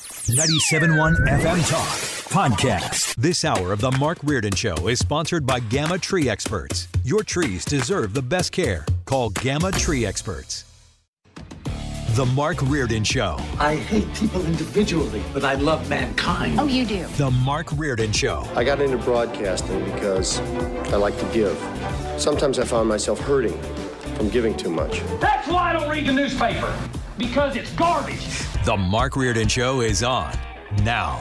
97.1 FM Talk Podcast. This hour of The Mark Reardon Show is sponsored by Gamma Tree Experts. Your trees deserve the best care. Call Gamma Tree Experts. The Mark Reardon Show. I hate people individually, but I love mankind. Oh, you do? The Mark Reardon Show. I got into broadcasting because I like to give. Sometimes I found myself hurting from giving too much. That's why I don't read the newspaper, because it's garbage. The Mark Reardon Show is on now.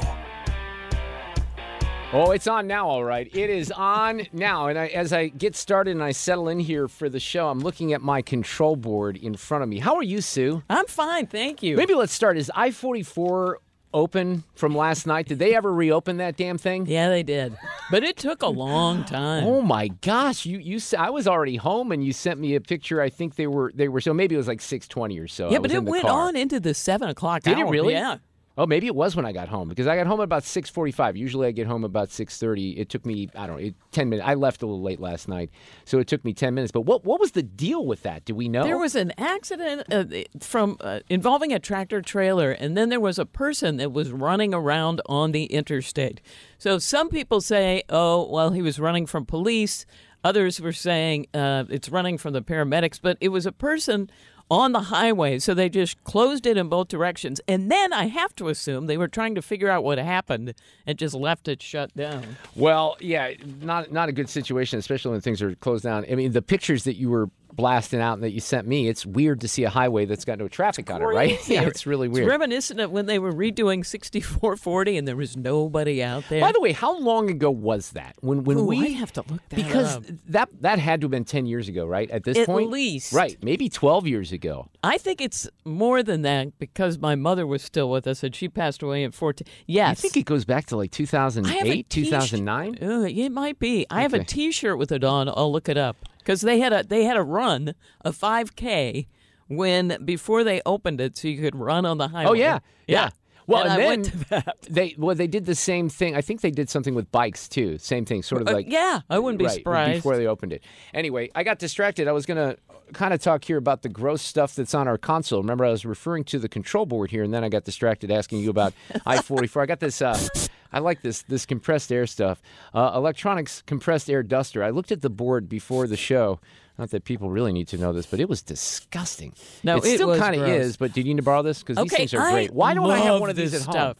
Oh, it's on now, all right. It is on now. And I, as I get started and I settle in here for the show, I'm looking at my control board in front of me. How are you, Sue? I'm fine, thank you. Maybe let's start. Is I 44 open from last night? Did they ever reopen that damn thing? Yeah, they did. But it took a long time. Oh my gosh! You you I was already home and you sent me a picture. I think they were they were so maybe it was like 6:20 or so. yeah, but it went car. on into the seven o'clock Did it really? Yeah. Oh, maybe it was when I got home because I got home at about 6:45. Usually I get home about 6:30. It took me I don't know, it, 10 minutes. I left a little late last night, so it took me 10 minutes. But what what was the deal with that? Do we know? There was an accident uh, from uh, involving a tractor trailer, and then there was a person that was running around on the interstate. So some people say, "Oh, well, he was running from police." Others were saying uh, it's running from the paramedics, but it was a person on the highway, so they just closed it in both directions. And then I have to assume they were trying to figure out what happened and just left it shut down. Well, yeah, not not a good situation, especially when things are closed down. I mean, the pictures that you were blasting out and that you sent me, it's weird to see a highway that's got no traffic on it, right? Yeah, it's really weird. It's reminiscent of when they were redoing 6440 and there was nobody out there. By the way, how long ago was that? When when Ooh, we I have to look that because up. that that had to have been ten years ago, right? At this point? At point, least. right? Maybe twelve years ago. I think it's more than that because my mother was still with us and she passed away in 14. Yes. I think it goes back to like two thousand I have a eight, two thousand nine. Uh, it might be. I have a Okay. T-shirt with it on. I'll look it up because they had a they had a run a 5K when before they opened it, so you could run on the highway. Oh yeah, yeah. Well, and, and, I then went to that. they well they did the same thing. I think they did something with bikes too. Same thing, sort of Uh, like yeah, I wouldn't be right, surprised. before they opened it. Anyway, I got distracted. I was gonna kind of talk here about the gross stuff that's on our console. Remember, I was referring to the control board here, and then I got distracted asking you about I forty four. I got this. Uh, I like this this compressed air stuff. Uh, electronics compressed air duster. I looked at the board before the show. Not that people really need to know this, but it was disgusting. No, it it still kind of is. But did you need to borrow this? Because these things are I great. Why don't I have one of these at home?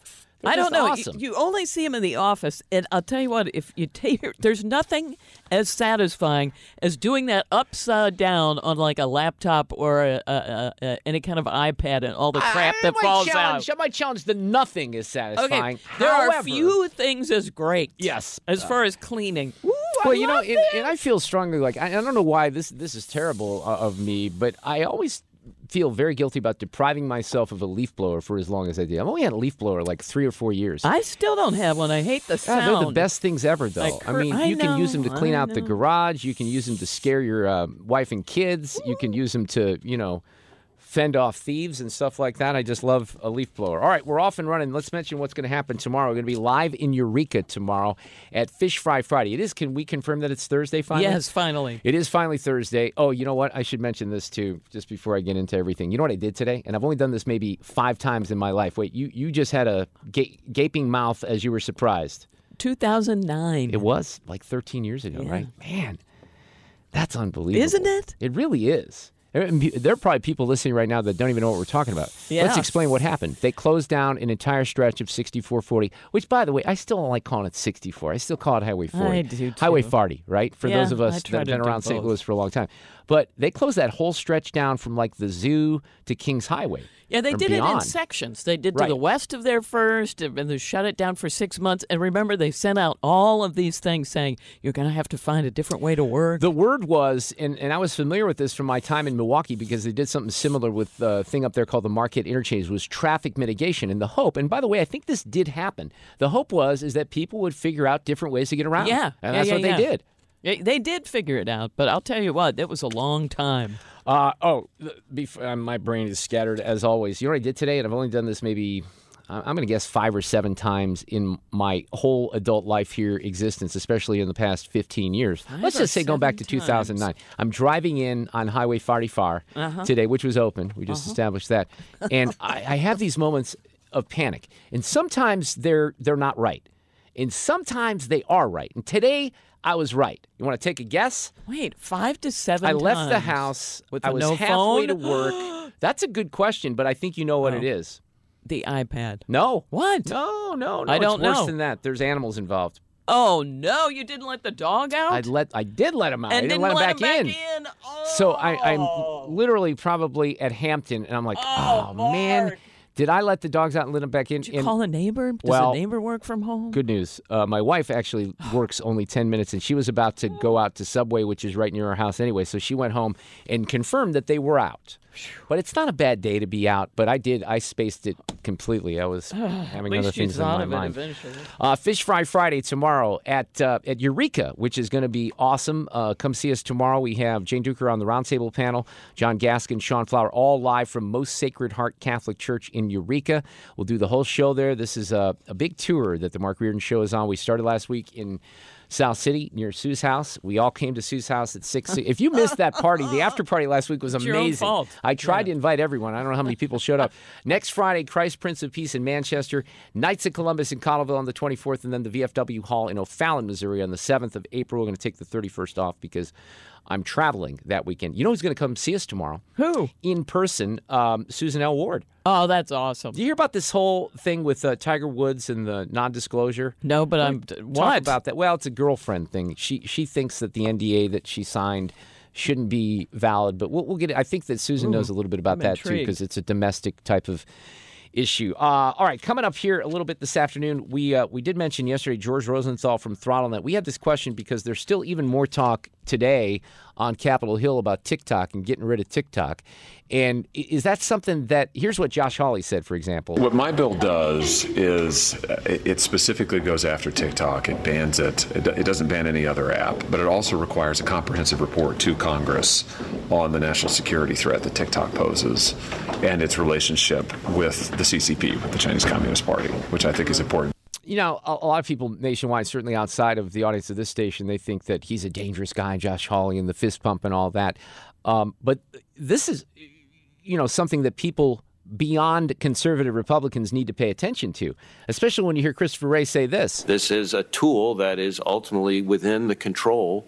They're I don't know. You- Awesome. You, only see them in the office, and I'll tell you what: if you take, there's nothing as satisfying as doing that upside down on like a laptop or a, a, a, any kind of iPad and all the crap I that falls out. I might challenge the nothing is satisfying. Okay, there are few things as great. Yes. as far as cleaning. well, you know, and, and I feel strongly like I, I don't know why this this is terrible uh, of me, but I always feel very guilty about depriving myself of a leaf blower for as long as I did. I've only had a leaf blower like three or four years. I still don't have one. I hate the Yeah, sound. they're the best things ever, though. I, mean, I you can use them to clean out the garage. You can use them to scare your uh, wife and kids. You can use them to, you know, fend off thieves and stuff like that. I just love a leaf blower. All right, we're off and running. Let's mention what's going to happen tomorrow. We're going to be live in Eureka tomorrow at Fish Fry Friday. It is. Can we confirm that it's Thursday finally? Yes, finally. It is finally Thursday. Oh, you know what? I should mention this too, just before I get into everything. You know what I did today? And I've only done this maybe five times in my life. Wait, you you just had a ga- gaping mouth as you were surprised. 2009. It was like 13 years ago, Yeah. right? Man, that's unbelievable. Isn't it? It really is. There are probably people listening right now that don't even know what we're talking about. Yeah. Let's explain what happened. They closed down an entire stretch of 6440, which, by the way, I still don't like calling it 64. I still call it Highway 40. I do, Highway 40, right? For Yeah, those of us that have been around St. Louis for a long time. But they closed that whole stretch down from like the zoo to Kings Highway. Yeah, they did it in sections. They did to Right. the west of there first, and they shut it down for six months. And remember, they sent out all of these things saying you're going to have to find a different way to work. The word was, and, and I was familiar with this from my time in Milwaukee because they did something similar with a thing up there called the Marquette Interchange, was traffic mitigation. And the hope, and by the way, I think this did happen. The hope was is that people would figure out different ways to get around. Yeah, and yeah, that's yeah, what yeah. they did. They did figure it out, but I'll tell you what, it was a long time. Uh, oh, th- bef- uh, my brain is scattered as always. You know what I did today, and I've only done this maybe. I'm going to guess five or seven times in my whole adult life here existence, especially in the past 15 years. Let's just say going back to seven 2009. I'm driving in on Highway 44 Uh-huh. today, which was open. We just established that, and I, I have these moments of panic, and sometimes they're they're not right, and sometimes they are right. And today I was right. You want to take a guess? Wait, five to seven I left the house. with I was no halfway phone? to work. That's a good question, but I think you know what it is. The iPad. No. What? No, no, no. I it's don't worse know. than that. There's animals involved. Oh no, you didn't let the dog out. I let I did let him out. I and didn't, didn't let him back him in. in. Oh. So I, I'm literally probably at Hampton, and I'm like, oh, man, did I let the dogs out and let them back in? Did you And call a neighbor? Does well, a neighbor work from home? Good news. Uh, my wife actually works only 10 minutes, and she was about to go out to Subway, which is right near our house anyway. So she went home and confirmed that they were out. But it's not a bad day to be out. But I did, I spaced it completely. I was having other things on my mind. Uh, Fish Fry Friday tomorrow at uh, at Eureka, which is going to be awesome. Uh, come see us tomorrow. We have Jane Dueker on the roundtable panel, John Gaskin, Sean Flower, all live from Most Sacred Heart Catholic Church in Eureka. We'll do the whole show there. This is a, a big tour that the Mark Reardon Show is on. We started last week in South City near Sue's house. We all came to Sue's house at six. if you missed that party, the after party last week was It's amazing. fault. I tried to invite everyone. I don't know how many people showed up. Next Friday, Christ Prince of Peace in Manchester, Knights of Columbus in Cottleville on the 24th, and then the VFW Hall in O'Fallon, Missouri on the 7th of April. We're going to take the 31st off because I'm traveling that weekend. You know who's going to come see us tomorrow? Who? In person, um, Susan L. Ward. Oh, that's awesome. Do you hear about this whole thing with uh, Tiger Woods and the non-disclosure? No, but I'm Talk what? about that? Well, it's a girlfriend thing. She she thinks that the NDA that she signed shouldn't be valid, but we'll, we'll get. it. I think that Susan knows a little bit about I'm that too because it's a domestic type of issue. Uh, all right, coming up here a little bit this afternoon, we uh, we did mention yesterday George Rosenthal from ThrottleNet. We had this question because there's still even more talk today on Capitol Hill about TikTok and getting rid of TikTok. And is that something that? Here's what Josh Hawley said, for example. What my bill does is it specifically goes after TikTok. It bans. It it doesn't ban any other app, but it also requires a comprehensive report to Congress on the national security threat that TikTok poses and its relationship with the CCP, with the Chinese Communist Party, which I think is important. You know, a, a lot of people nationwide, certainly outside of the audience of this station, they think that he's a dangerous guy, Josh Hawley, and the fist pump and all that. Um, but this is, you know, something that people beyond conservative Republicans need to pay attention to, especially when you hear Christopher Wray say this. This is a tool that is ultimately within the control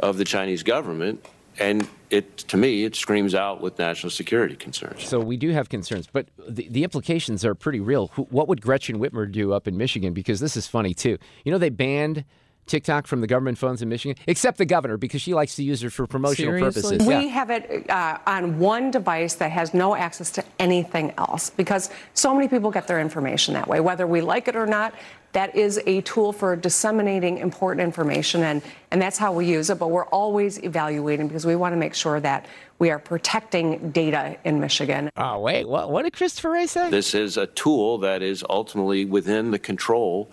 of the Chinese government, and it, to me, it screams out with national security concerns. So we do have concerns, but the, the implications are pretty real. What would Gretchen Whitmer do up in Michigan? Because this is funny too. You know, they banned TikTok from the government phones in Michigan, except the governor because she likes to use it for promotional Seriously? purposes. We Yeah. have it uh, on one device that has no access to anything else because so many people get their information that way. Whether we like it or not, that is a tool for disseminating important information, and, and that's how we use it. But we're always evaluating because we want to make sure that we are protecting data in Michigan. Oh wait, what? What did Christopher Wray say? This is a tool that is ultimately within the control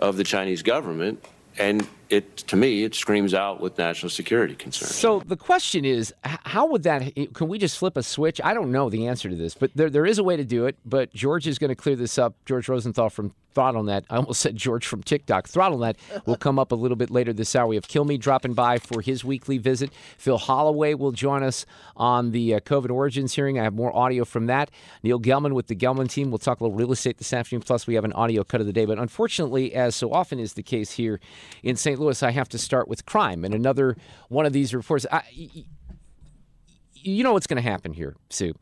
of the Chinese government, and it, to me, it screams out with national security concerns. So the question is, how would that? Can we just flip a switch? I don't know the answer to this, but there, there is a way to do it. But George is going to clear this up. George Rosenthal from ThrottleNet. I almost said George from TikTok. Throttle ThrottleNet will come up a little bit later this hour. We have Kilme dropping by for his weekly visit. Phil Holloway will join us on the uh, COVID Origins hearing. I have more audio from that. Neil Gelman with the Gelman team. We'll talk a little real estate this afternoon. Plus, we have an audio cut of the day. But unfortunately, as so often is the case here in St. Louis, I have to start with crime and another one of these reports. I, you know what's going to happen here, Sue,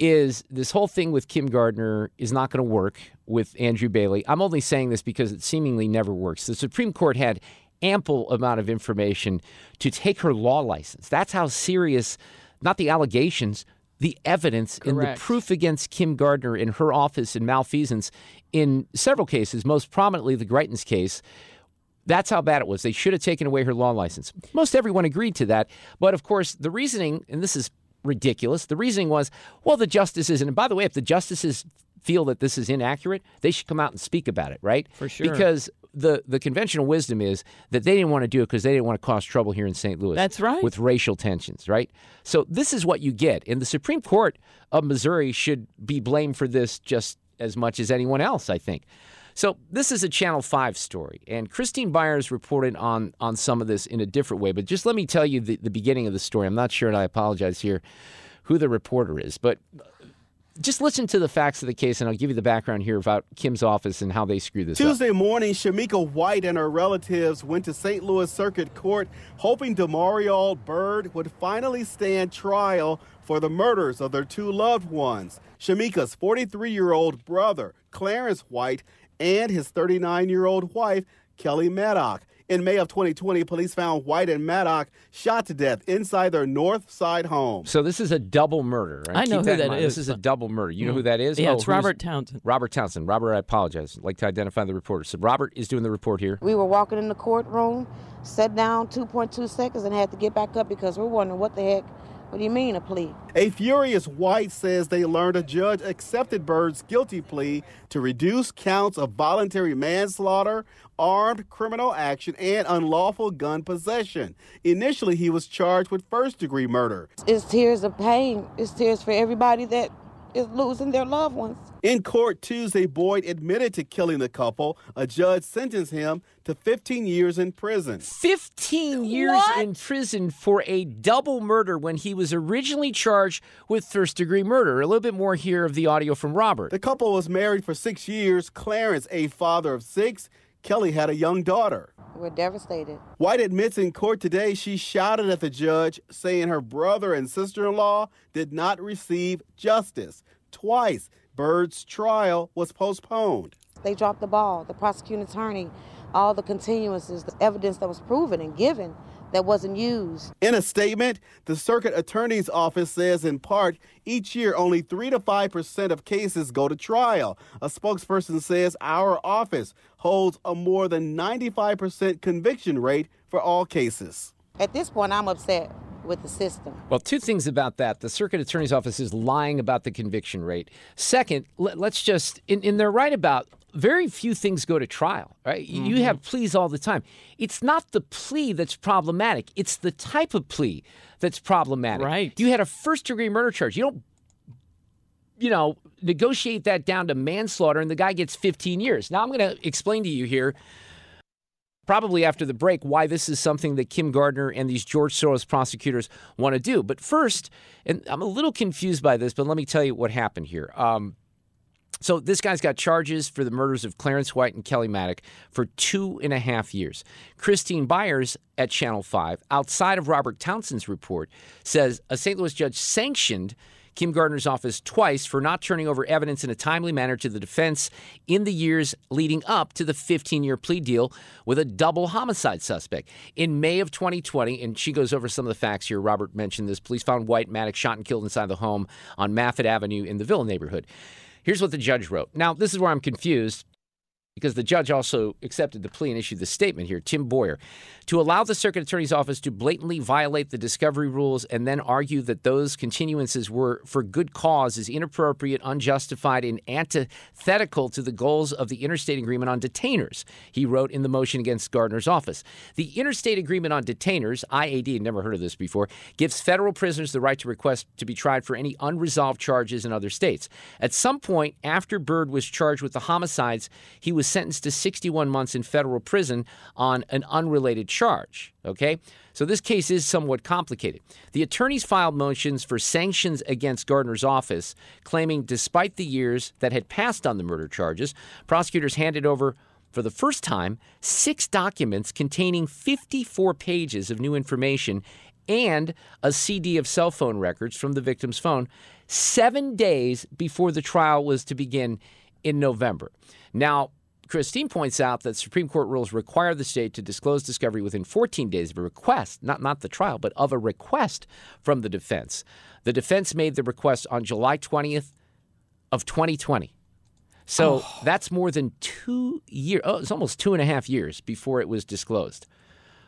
is this whole thing with Kim Gardner is not going to work with Andrew Bailey. I'm only saying this because it seemingly never works. The Supreme Court had ample amount of information to take her law license. That's how serious, not the allegations, the evidence and the proof against Kim Gardner in her office and malfeasance in several cases, most prominently the Greitens case. That's how bad it was. They should have taken away her law license. Most everyone agreed to that. But of course, the reasoning, and this is ridiculous, the reasoning was, well, the justices, and by the way, if the justices feel that this is inaccurate, they should come out and speak about it, right? For sure. Because the, the conventional wisdom is that they didn't want to do it because they didn't want to cause trouble here in St. Louis. That's right. With racial tensions, right? So this is what you get. And the Supreme Court of Missouri should be blamed for this just as much as anyone else, I think. So this is a Channel 5 story, and Christine Byers reported on on some of this in a different way. But just let me tell you the, the beginning of the story. I'm not sure, and I apologize here, who the reporter is, but just listen to the facts of the case, and I'll give you the background here about Kim's office and how they screwed this up. Tuesday morning, Shamika White and her relatives went to St. Louis Circuit Court hoping Demarial Bird would finally stand trial for the murders of their two loved ones Shamika's 43 year old brother, Clarence White, and his 39 year old wife, Kelly Maddock. In May of 2020, police found White and Maddock shot to death inside their North Side home. So this is a double murder. Right? I know Keep who in that mind. is, This is a double murder. You know Mm. who that is? Yeah, Oh, it's Robert Townsend. Robert Townsend. Robert, I apologize. I'd like to identify the reporter. So Robert is doing the report here. We were walking in the courtroom, sat down 2.2 seconds, and had to get back up because we're wondering what the heck. What do you mean a plea? A furious White says they learned a judge accepted Bird's guilty plea to reduce counts of voluntary manslaughter, armed criminal action, and unlawful gun possession. Initially, he was charged with first degree murder. It's tears of pain. It's tears for everybody that is losing their loved ones. In court Tuesday, Boyd admitted to killing the couple. A judge sentenced him to 15 years in prison. 15 years in prison for a double murder when he was originally charged with first degree murder. A little bit more here of the audio from Robert. The couple was married for six years. Clarence, a father of six, Kelly had a young daughter. We're devastated. White admits in court today she shouted at the judge, saying her brother and sister in law did not receive justice. Twice, Bird's trial was postponed. They dropped the ball. The prosecuting attorney, all the continuances, the evidence that was proven and given that wasn't used. In a statement, the circuit attorney's office says in part each year only 3 to 5% of cases go to trial. A spokesperson says our office holds a more than 95% conviction rate for all cases. At this point, I'm upset with the system. Well, two things about that. The circuit attorney's office is lying about the conviction rate. Second, let, us just, and, and they're right about very few things go to trial, right? You- You have pleas all the time. It's not the plea that's problematic, it's the type of plea that's problematic. Right. You had a first degree murder charge. You don't you know, negotiate that down to manslaughter and the guy gets 15 years. Now I'm going to explain to you here probably after the break why this is something that Kim Gardner and these George Soros prosecutors want to do. But first, and I'm a little confused by this, but let me tell you what happened here. Um, so this guy's got charges for the murders of Clarence White and Kelly Maddock for two and a half years. Christine Byers at Channel 5, outside of Robert Townsend's report, says a St. Louis judge sanctioned Kim Gardner's office twice for not turning over evidence in a timely manner to the defense in the years leading up to the 15 year plea deal with a double homicide suspect. In May of 2020, and she goes over some of the facts here, Robert mentioned this, police found White Maddox shot and killed inside the home on Maffitt Avenue in the Villa neighborhood. Here's what the judge wrote. Now, this is where I'm confused because the judge also accepted the plea and issued the statement here. Tim Boyer, to allow the circuit attorney's office to blatantly violate the discovery rules and then argue that those continuances were for good cause is inappropriate, unjustified, and antithetical to the goals of the interstate agreement on detainers. He wrote in the motion against Gardner's office. The interstate agreement on detainers, IAD, never heard of this before, gives federal prisoners the right to request to be tried for any unresolved charges in other states. At some point after Bird was charged with the homicides, he was sentenced to 61 months in federal prison on an unrelated charge. Okay? So this case is somewhat complicated. The attorneys filed motions for sanctions against Gardner's office, claiming despite the years that had passed on the murder charges, prosecutors handed over for the first time six documents containing 54 pages of new information and a CD of cell phone records from the victim's phone seven days before the trial was to begin in November. Now, Christine points out that Supreme Court rules require the state to disclose discovery within 14 days of a request, not, not the trial, but of a request from the defense. The defense made the request on July 20th of 2020. So oh. that's more than two years. Oh, it's almost two and a half years before it was disclosed.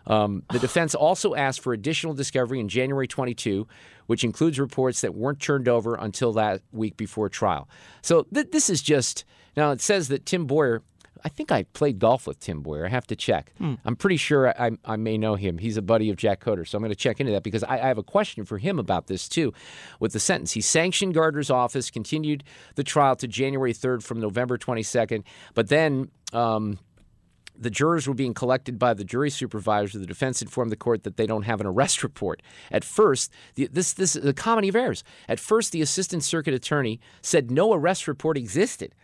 Um, the defense also asked for additional discovery in January 22, which includes reports that weren't turned over until that week before trial. So th- this is just now. It says that Tim Boyer I think I played golf with Tim Boyer. I have to check. Hmm. I'm pretty sure I, I, may know him. He's a buddy of Jack Coder, so I'm going to check into that because I, I, have a question for him about this too. With the sentence, he sanctioned Gardner's office, continued the trial to January 3rd from November 22nd, but then. Um, the jurors were being collected by the jury supervisor. The defense informed the court that they don't have an arrest report. At first, the, this this is a comedy of errors. At first, the assistant circuit attorney said no arrest report existed.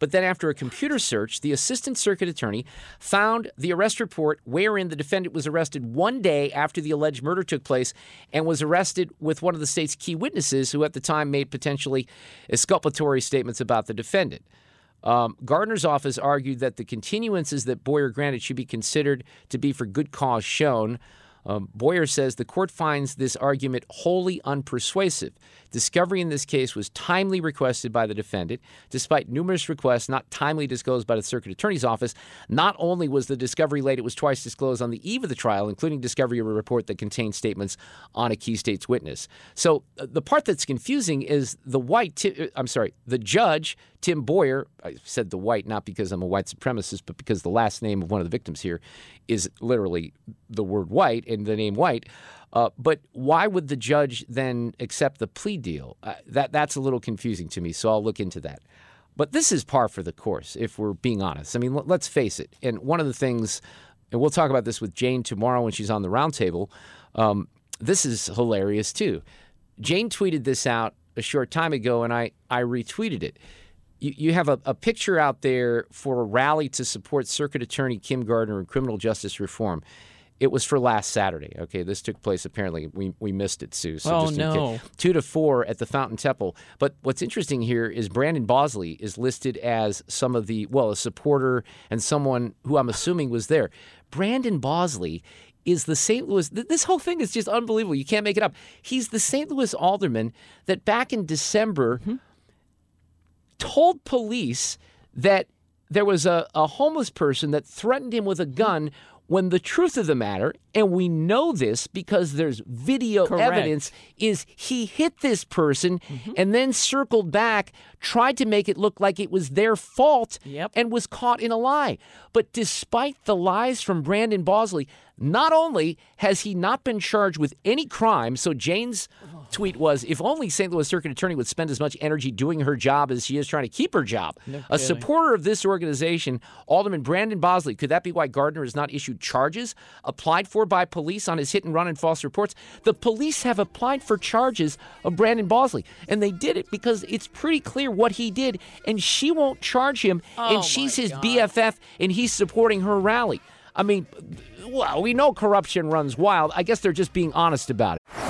But then, after a computer search, the assistant circuit attorney found the arrest report wherein the defendant was arrested one day after the alleged murder took place and was arrested with one of the state's key witnesses who at the time made potentially exculpatory statements about the defendant. Um, Gardner's office argued that the continuances that Boyer granted should be considered to be for good cause shown. Um, Boyer says the court finds this argument wholly unpersuasive. Discovery in this case was timely requested by the defendant. Despite numerous requests not timely disclosed by the circuit attorney's office, not only was the discovery late, it was twice disclosed on the eve of the trial, including discovery of a report that contained statements on a key state's witness. So uh, the part that's confusing is the white, uh, I'm sorry, the judge, Tim Boyer, I said the white not because I'm a white supremacist, but because the last name of one of the victims here is literally the word white and the name white. Uh, but why would the judge then accept the plea deal? Uh, that that's a little confusing to me. So I'll look into that. But this is par for the course, if we're being honest. I mean, l- let's face it. And one of the things, and we'll talk about this with Jane tomorrow when she's on the roundtable. Um, this is hilarious too. Jane tweeted this out a short time ago, and I I retweeted it. You, you have a, a picture out there for a rally to support Circuit Attorney Kim Gardner and criminal justice reform. It was for last Saturday. Okay, this took place apparently. We, we missed it, Sue. So oh, no. Two to four at the Fountain Temple. But what's interesting here is Brandon Bosley is listed as some of the, well, a supporter and someone who I'm assuming was there. Brandon Bosley is the St. Louis. This whole thing is just unbelievable. You can't make it up. He's the St. Louis alderman that back in December mm-hmm. Told police that there was a, a homeless person that threatened him with a gun when the truth of the matter, and we know this because there's video Correct. evidence, is he hit this person mm-hmm. and then circled back, tried to make it look like it was their fault, yep. and was caught in a lie. But despite the lies from Brandon Bosley, not only has he not been charged with any crime, so Jane's tweet was if only St. Louis Circuit Attorney would spend as much energy doing her job as she is trying to keep her job. No a supporter of this organization, Alderman Brandon Bosley, could that be why Gardner has not issued charges applied for by police on his hit and run and false reports? The police have applied for charges of Brandon Bosley, and they did it because it's pretty clear what he did, and she won't charge him, oh and she's his God. BFF, and he's supporting her rally. I mean, well, we know corruption runs wild. I guess they're just being honest about it.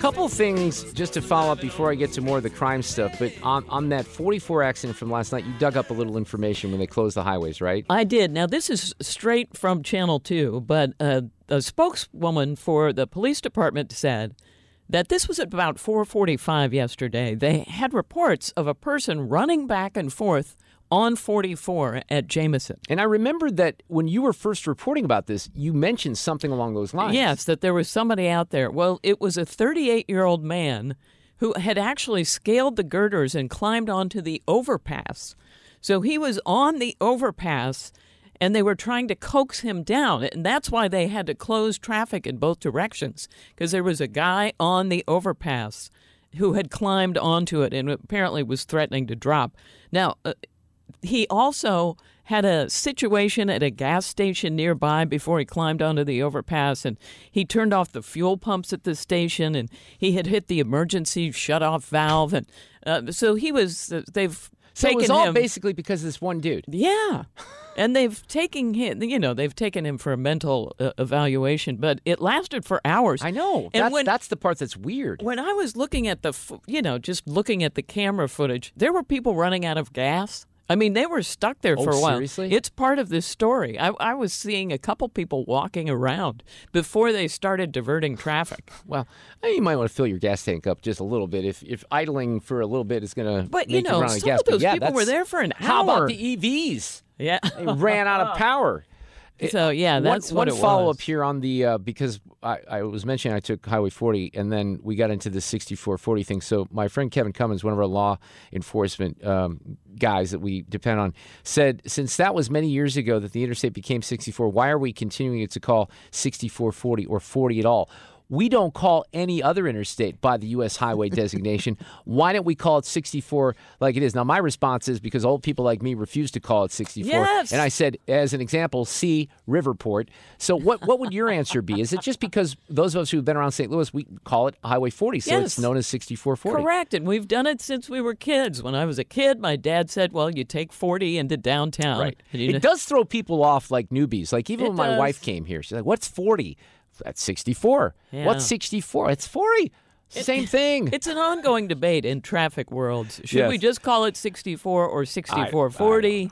Couple things just to follow up before I get to more of the crime stuff. But on, on that 44 accident from last night, you dug up a little information when they closed the highways, right? I did. Now, this is straight from Channel 2, but uh, a spokeswoman for the police department said that this was at about 4:45 yesterday. They had reports of a person running back and forth on 44 at Jamieson. And I remember that when you were first reporting about this, you mentioned something along those lines. Yes, that there was somebody out there. Well, it was a 38 year old man who had actually scaled the girders and climbed onto the overpass. So he was on the overpass and they were trying to coax him down. And that's why they had to close traffic in both directions because there was a guy on the overpass who had climbed onto it and apparently was threatening to drop. Now, uh, he also had a situation at a gas station nearby before he climbed onto the overpass and he turned off the fuel pumps at the station and he had hit the emergency shut off valve and uh, so he was uh, they've So it taken was all him basically because of this one dude. yeah and they've taken him you know they've taken him for a mental uh, evaluation but it lasted for hours I know. and that's, when that's the part that's weird. when I was looking at the, you know, just looking at the camera footage, there were people running out of gas. I mean, they were stuck there Oh, for a while. seriously? It's part of this story. I, I was seeing a couple people walking around before they started diverting traffic. Well, you might want to fill your gas tank up just a little bit. If if idling for a little bit is going to But, make you know, run out of some gas. of those yeah, people were there for an hour. How about the EVs? Yeah. They ran out of power. So, yeah, that's one, what one follow up here on the uh, because I, I was mentioning I took Highway 40 and then we got into the 6440 thing. So my friend Kevin Cummins, one of our law enforcement um, guys that we depend on, said since that was many years ago that the interstate became 64, why are we continuing it to call 6440 or 40 at all? We don't call any other interstate by the U.S. highway designation. Why don't we call it 64 like it is? Now, my response is because old people like me refuse to call it 64. Yes. And I said, as an example, see Riverport. So, what, what would your answer be? Is it just because those of us who've been around St. Louis, we call it Highway 40, so Yes. it's known as 6440? Correct. And we've done it since we were kids. When I was a kid, my dad said, well, you take 40 into downtown. Right. You know- It does throw people off like newbies. Like even It when my wife came here, she's like, "What's 40?" That's 64. Yeah. What's 64? It's 40. It's the same thing. It's an ongoing debate in traffic worlds. Should Yes. we just call it 64 or 6440?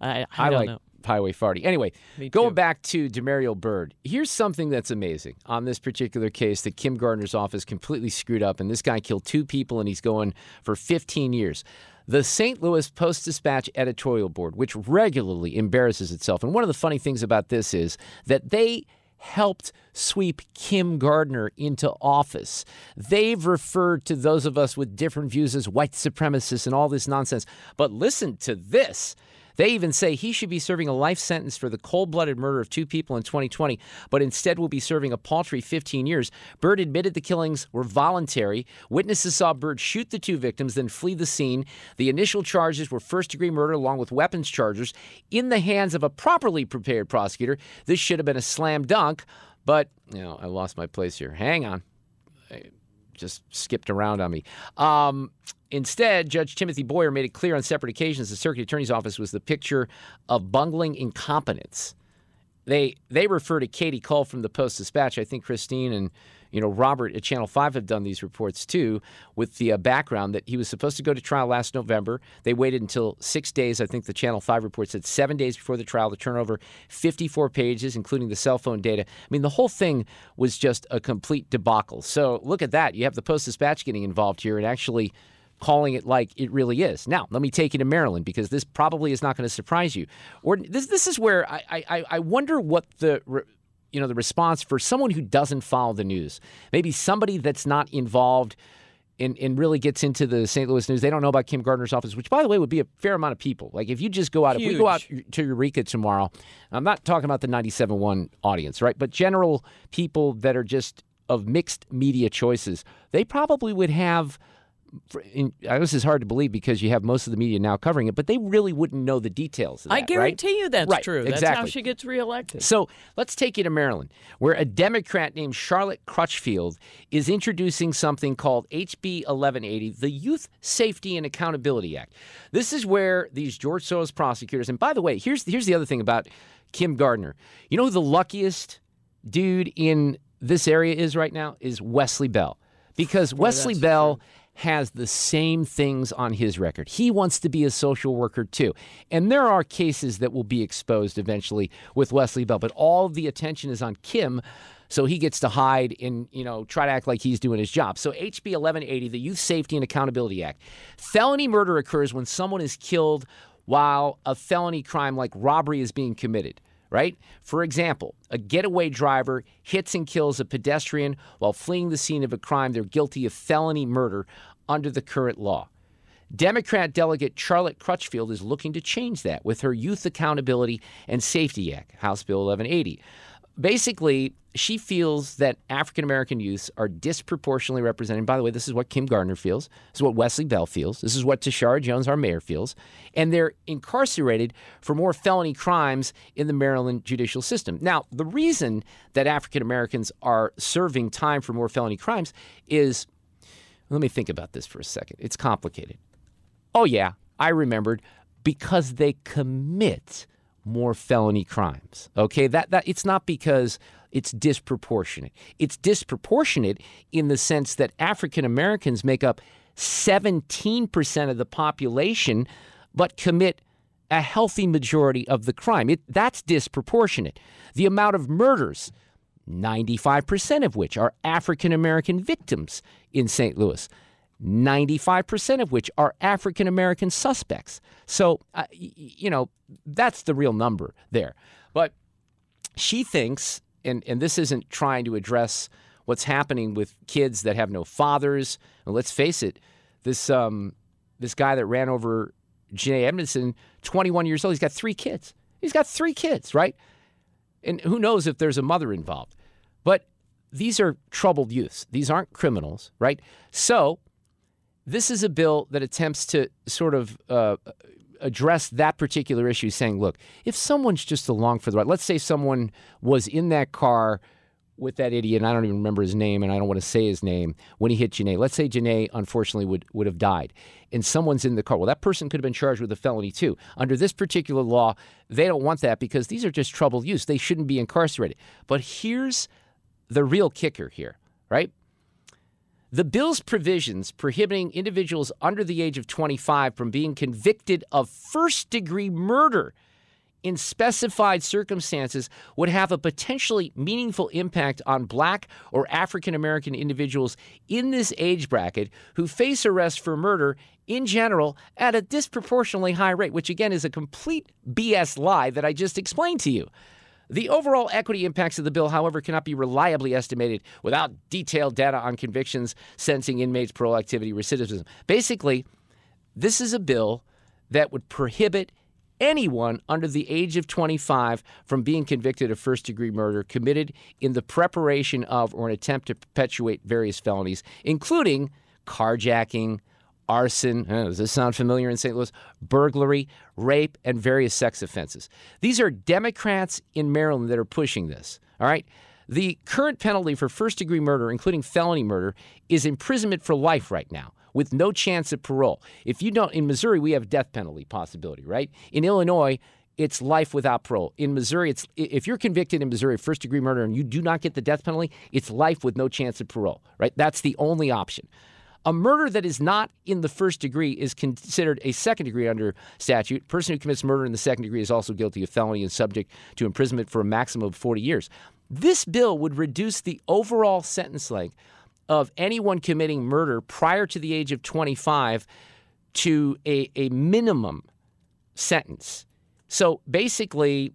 I, I, I, don't like know. Highway 40. Anyway, Me going too. back to Demario Bird, here's something that's amazing on this particular case that Kim Gardner's office completely screwed up, and this guy killed two people, and he's going for 15 years. The St. Louis Post Dispatch editorial board, which regularly embarrasses itself, and one of the funny things about this is that they helped sweep Kim Gardner into office. They've referred to those of us with different views as white supremacists and all this nonsense. But listen to this. They even say he should be serving a life sentence for the cold blooded murder of two people in 2020, but instead will be serving a paltry 15 years. Bird admitted the killings were voluntary. Witnesses saw Bird shoot the two victims, then flee the scene. The initial charges were first degree murder along with weapons charges. In the hands of a properly prepared prosecutor, this should have been a slam dunk, but, you know, I lost my place here. Hang on I just skipped around on me. Um, instead, Judge Timothy Boyer made it clear on separate occasions the circuit attorney's office was the picture of bungling incompetence. They they refer to Katie Cole from the Post Dispatch. I think Christine and you know Robert at Channel Five have done these reports too, with the uh, background that he was supposed to go to trial last November. They waited until six days. I think the Channel Five report said seven days before the trial to turn over 54 pages, including the cell phone data. I mean, the whole thing was just a complete debacle. So look at that. You have the Post Dispatch getting involved here and actually calling it like it really is. Now, let me take you to Maryland because this probably is not going to surprise you. Or this this is where I I, I wonder what the re, you know the response for someone who doesn't follow the news, maybe somebody that's not involved. And, and really gets into the St. Louis news. They don't know about Kim Gardner's office, which, by the way, would be a fair amount of people. Like if you just go out, if we go out to Eureka tomorrow, I'm not talking about the 97.1 audience, right? But general people that are just of mixed media choices, they probably would have for- in, I guess it's hard to believe because you have most of the media now covering it, but they really wouldn't know the details. Of that, I guarantee right? you that's Right, true. That's exactly. how she gets reelected. So let's take you to Maryland, where a Democrat named Charlotte Crutchfield is introducing something called HB 1180, the Youth Safety and Accountability Act. This is where these George Soros prosecutors, and by the way, here's here's the other thing about Kim Gardner. You know who the luckiest dude in this area is right now is Wesley Bell, because Wesley Bell has the same things on his record. He wants to be a social worker too. And there are cases that will be exposed eventually with Wesley Bell, but all the attention is on Kim. So he gets to hide and, you know, try to act like he's doing his job. So HB 1180, the Youth Safety and Accountability Act. Felony murder occurs when someone is killed while a felony crime like robbery is being committed right? For example, a getaway driver hits and kills a pedestrian while fleeing the scene of a crime. They're guilty of felony murder under the current law. Democrat delegate Charlotte Crutchfield is looking to change that with her Youth Accountability and Safety Act, House Bill 1180. Basically, she feels that African American youths are disproportionately represented. By the way, this is what Kim Gardner feels. This is what Wesley Bell feels. This is what Tishaura Jones, our mayor, feels. And they're incarcerated for more felony crimes in the Maryland judicial system. Now, the reason that African Americans are serving time for more felony crimes is let me think about this for a second. It's complicated. Oh, yeah, I remembered because they commit more felony crimes. Okay, that that it's not because it's disproportionate. It's disproportionate in the sense that African Americans make up 17% of the population but commit a healthy majority of the crime. It, that's disproportionate. The amount of murders, 95% of which are African American victims in St. Louis. 95% of which are African American suspects. So, uh, you know, that's the real number there. But she thinks, and, and this isn't trying to address what's happening with kids that have no fathers. And let's face it, this, um, this guy that ran over Janae Edmondson, 21 years old, he's got three kids. He's got three kids, right? And who knows if there's a mother involved. But these are troubled youths. These aren't criminals, right? So this is a bill that attempts to sort of uh, address that particular issue, saying, look, if someone's just along for the ride, let's say someone was in that car with that idiot, and I don't even remember his name, and I don't want to say his name, when he hit Janae. Let's say Janae, unfortunately, would, would have died, and someone's in the car. Well, that person could have been charged with a felony, too. Under this particular law, they don't want that because these are just troubled youths. They shouldn't be incarcerated. But here's the real kicker here, right? The bill's provisions prohibiting individuals under the age of 25 from being convicted of first degree murder in specified circumstances would have a potentially meaningful impact on black or African American individuals in this age bracket who face arrest for murder in general at a disproportionately high rate, which again is a complete BS lie that I just explained to you. The overall equity impacts of the bill, however, cannot be reliably estimated without detailed data on convictions, sentencing inmates, parole activity, recidivism. Basically, this is a bill that would prohibit anyone under the age of 25 from being convicted of first degree murder committed in the preparation of or an attempt to perpetuate various felonies, including carjacking, arson, uh, does this sound familiar in St. Louis? Burglary, rape, and various sex offenses. These are Democrats in Maryland that are pushing this, all right? The current penalty for first degree murder, including felony murder, is imprisonment for life right now with no chance of parole. If you don't, in Missouri, we have death penalty possibility, right? In Illinois, it's life without parole. In Missouri, it's if you're convicted in Missouri of first degree murder and you do not get the death penalty, it's life with no chance of parole, right? That's the only option. A murder that is not in the first degree is considered a second degree under statute. A person who commits murder in the second degree is also guilty of felony and subject to imprisonment for a maximum of 40 years. This bill would reduce the overall sentence length of anyone committing murder prior to the age of 25 to a, a minimum sentence. So basically,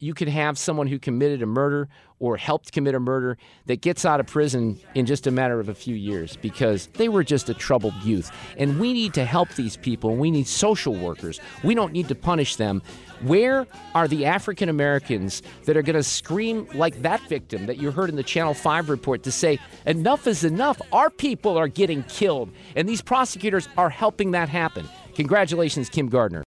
you could have someone who committed a murder or helped commit a murder that gets out of prison in just a matter of a few years because they were just a troubled youth. And we need to help these people. We need social workers. We don't need to punish them. Where are the African Americans that are going to scream like that victim that you heard in the Channel 5 report to say, enough is enough? Our people are getting killed, and these prosecutors are helping that happen. Congratulations, Kim Gardner.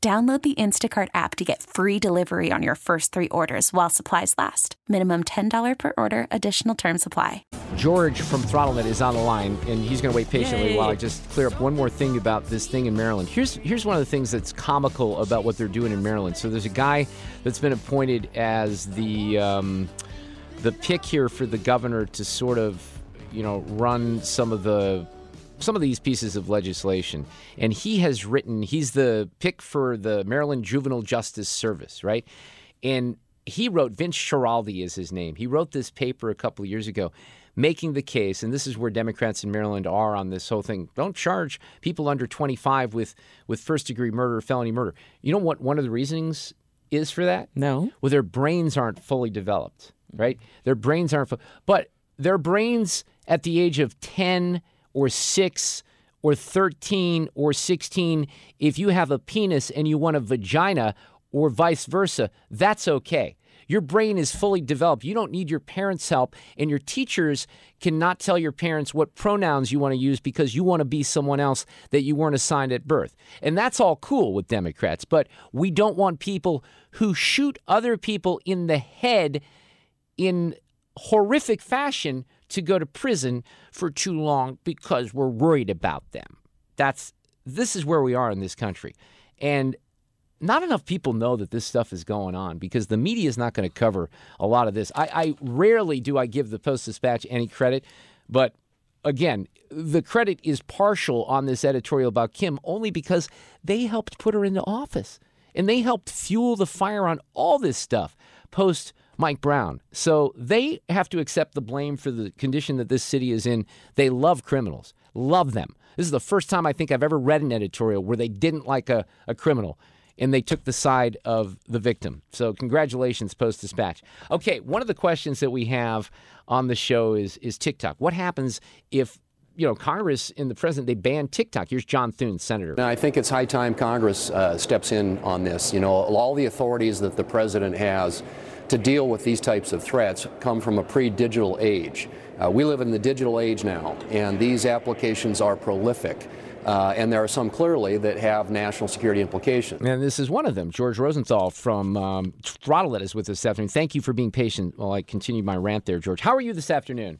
Download the Instacart app to get free delivery on your first three orders while supplies last. Minimum $10 per order, additional term supply. George from Throttlenet is on the line, and he's going to wait patiently Yay. while I just clear up one more thing about this thing in Maryland. Here's here's one of the things that's comical about what they're doing in Maryland. So there's a guy that's been appointed as the um, the pick here for the governor to sort of you know run some of the some of these pieces of legislation, and he has written. He's the pick for the Maryland Juvenile Justice Service, right? And he wrote. Vince Schiraldi is his name. He wrote this paper a couple of years ago, making the case, and this is where Democrats in Maryland are on this whole thing. Don't charge people under 25 with with first degree murder, felony murder. You know what? One of the reasonings is for that. No. Well, their brains aren't fully developed, right? Their brains aren't, fu- but their brains at the age of 10 or 6 or 13 or 16, if you have a penis and you want a vagina or vice versa, that's okay. Your brain is fully developed. You don't need your parents' help, and your teachers cannot tell your parents what pronouns you want to use because you want to be someone else that you weren't assigned at birth. And that's all cool with Democrats, but we don't want people who shoot other people in the head in horrific fashion to go to prison for too long because we're worried about them. That's this is where we are in this country. And not enough people know that this stuff is going on because the media is not going to cover a lot of this. I, I rarely do I give the Post Dispatch any credit, but again, the credit is partial on this editorial about Kim only because they helped put her into office and they helped fuel the fire on all this stuff post Mike Brown. So they have to accept the blame for the condition that this city is in. They love criminals, love them. This is the first time I think I've ever read an editorial where they didn't like a, a criminal and they took the side of the victim. So congratulations, Post Dispatch. Okay, one of the questions that we have on the show is is TikTok. What happens if you know Congress and the president they ban TikTok? Here's John Thune, senator. And I think it's high time Congress uh, steps in on this. You know, all the authorities that the president has to deal with these types of threats come from a pre-digital age. Uh, we live in the digital age now, and these applications are prolific. Uh, and there are some clearly that have national security implications. And this is one of them. George Rosenthal from um, ThrottleNet is with us this afternoon. Thank you for being patient while I continue my rant there, George. How are you this afternoon?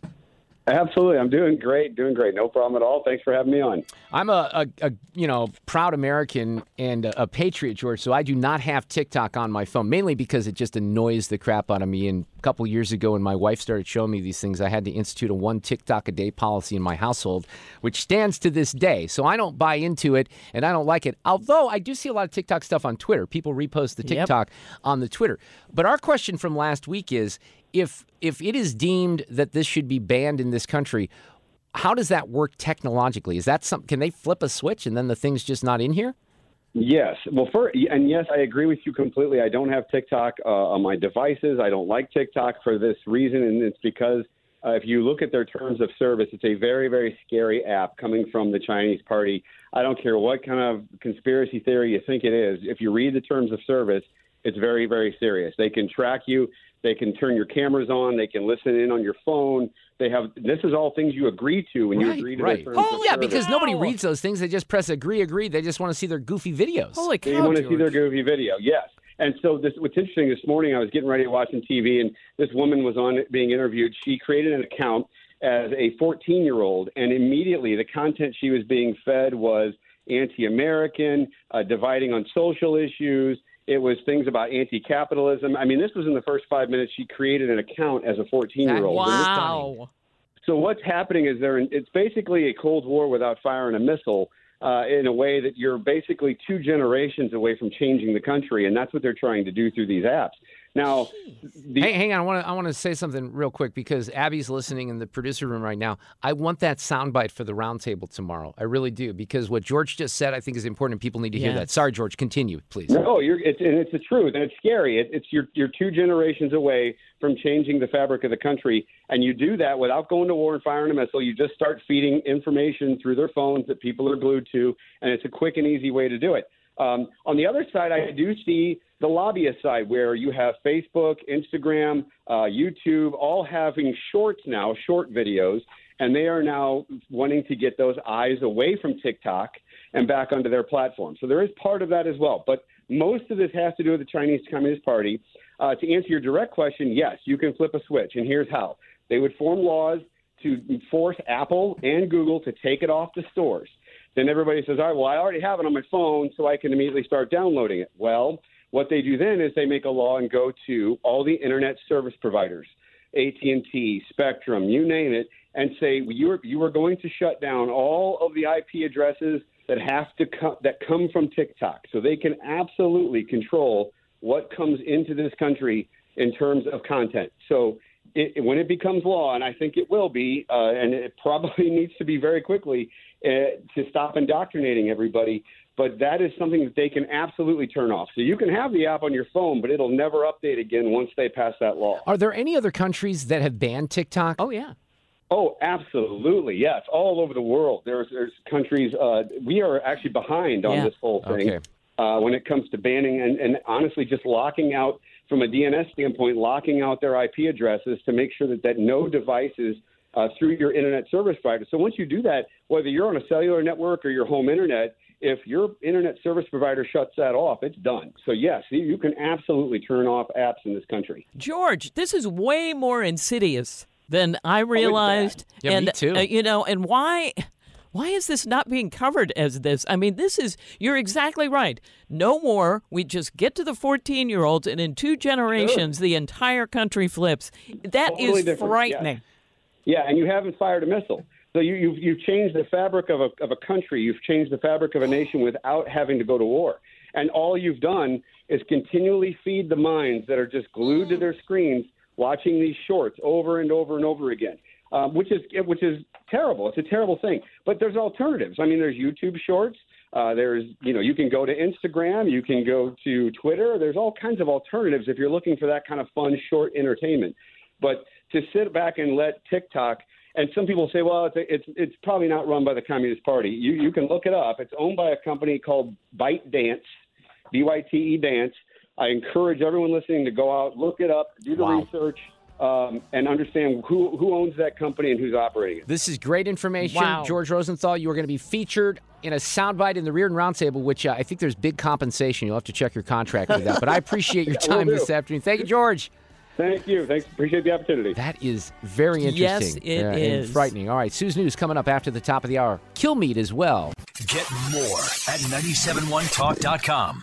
Absolutely, I'm doing great, doing great. No problem at all. Thanks for having me on. I'm a, a, a you know proud American and a, a, patriot, George. So I do not have TikTok on my phone, mainly because it just annoys the crap out of me. And a couple years ago, when my wife started showing me these things, I had to institute a one TikTok a day policy in my household, which stands to this day. So I don't buy into it, and I don't like it. Although I do see a lot of TikTok stuff on Twitter. People repost the TikTok yep. on the Twitter. But our question from last week is if if it is deemed that this should be banned in this country, how does that work technologically? Is that some? Can they flip a switch and then the thing's just not in here? Yes. Well, for and yes, I agree with you completely. I don't have TikTok uh, on my devices. I don't like TikTok for this reason, and it's because uh, if you look at their terms of service, it's a very, very scary app coming from the Chinese party. I don't care what kind of conspiracy theory you think it is. If you read the terms of service, it's very, very serious. They can track you. They can turn your cameras on. They can listen in on your phone. They have this is all things you agree to when right, you agree to right. the terms Oh yeah, service. because nobody reads those things. They just press agree, agree. They just want to see their goofy videos. Holy cow! They want to George. see their goofy video. Yes. And so this, what's interesting this morning, I was getting ready to watch some TV, and this woman was on being interviewed. She created an account as a 14 year old, and immediately the content she was being fed was anti-American, uh, dividing on social issues. It was things about anti-capitalism. I mean, this was in the first five minutes. She created an account as a 14-year-old. Wow. So what's happening is there? It's basically a Cold War without firing a missile. Uh, in a way that you're basically two generations away from changing the country, and that's what they're trying to do through these apps. Now, the, hey, hang on. I want to I want to say something real quick because Abby's listening in the producer room right now. I want that soundbite for the roundtable tomorrow. I really do because what George just said I think is important. And people need to hear Yeah. that. Sorry, George. Continue, please. No, you're, it's, and it's the truth, and it's scary. It, it's you're, you're two generations away from changing the fabric of the country, and you do that without going to war and firing a missile. You just start feeding information through their phones that people are glued to, and it's a quick and easy way to do it. Um, on the other side, I do see the lobbyist side where you have Facebook, Instagram, uh, YouTube, all having shorts now, short videos, and they are now wanting to get those eyes away from TikTok and back onto their platform. So there is part of that as well. But most of this has to do with the Chinese Communist Party. Uh, to answer your direct question, yes, you can flip a switch, and here's how. They would form laws to force Apple and Google to take it off the stores. Then everybody says, all right, well, I already have it on my phone, so I can immediately start downloading it. Well, what they do then is they make a law and go to all the internet service providers AT&T, Spectrum, you name it, and say you are you are going to shut down all of the IP addresses that have to come that come from TikTok, so they can absolutely control what comes into this country in terms of content. So it, when it becomes law, and I think it will be, uh, and it probably needs to be very quickly uh, to stop indoctrinating everybody. But that is something that they can absolutely turn off. So you can have the app on your phone, but it'll never update again once they pass that law. Are there any other countries that have banned TikTok? Oh yeah. Oh, absolutely. Yes, all over the world. There's there's countries. Uh, we are actually behind on Yeah. this whole thing Okay. uh, when it comes to banning and, and honestly just locking out from a DNS standpoint, locking out their IP addresses to make sure that that no devices uh, through your internet service provider. So once you do that, whether you're on a cellular network or your home internet, if your internet service provider shuts that off, it's done. So yes, you- you can absolutely turn off apps in this country. George, this is way more insidious than I realized. Yeah, me and too. uh, you know, and why why is this not being covered as this? I mean, this is you're exactly right. No more. We just get to the 14-year-olds and in two generations the entire country flips. That is Totally different, frightening. Yeah, and you haven't fired a missile. So you, you've, you've changed the fabric of a, of a country. You've changed the fabric of a nation without having to go to war. And all you've done is continually feed the minds that are just glued to their screens watching these shorts over and over and over again, um, which is which is terrible. It's a terrible thing. But there's alternatives. I mean, there's YouTube Shorts. Uh, there's you know you can go to Instagram. You can go to Twitter. There's all kinds of alternatives if you're looking for that kind of fun short entertainment. But to sit back and let TikTok and some people say, well, it's it's it's probably not run by the Communist Party. You you can look it up. It's owned by a company called Byte Dance, B Y T E Dance. I encourage everyone listening to go out, look it up, do the research, um, and understand who who owns that company and who's operating it. This is great information. Wow. George Rosenthal, you are going to be featured in a soundbite in the Reardon Roundtable, which uh, I think there's big compensation. You'll have to check your contract with that. But I appreciate your time do. this afternoon. Thank you, George. Thank you. Thanks. Appreciate the opportunity. That is very Yes, interesting. it uh, and is. frightening. All right, Sue's News coming up after the top of the hour. Kilmeade as well. Get more at 971talk.com.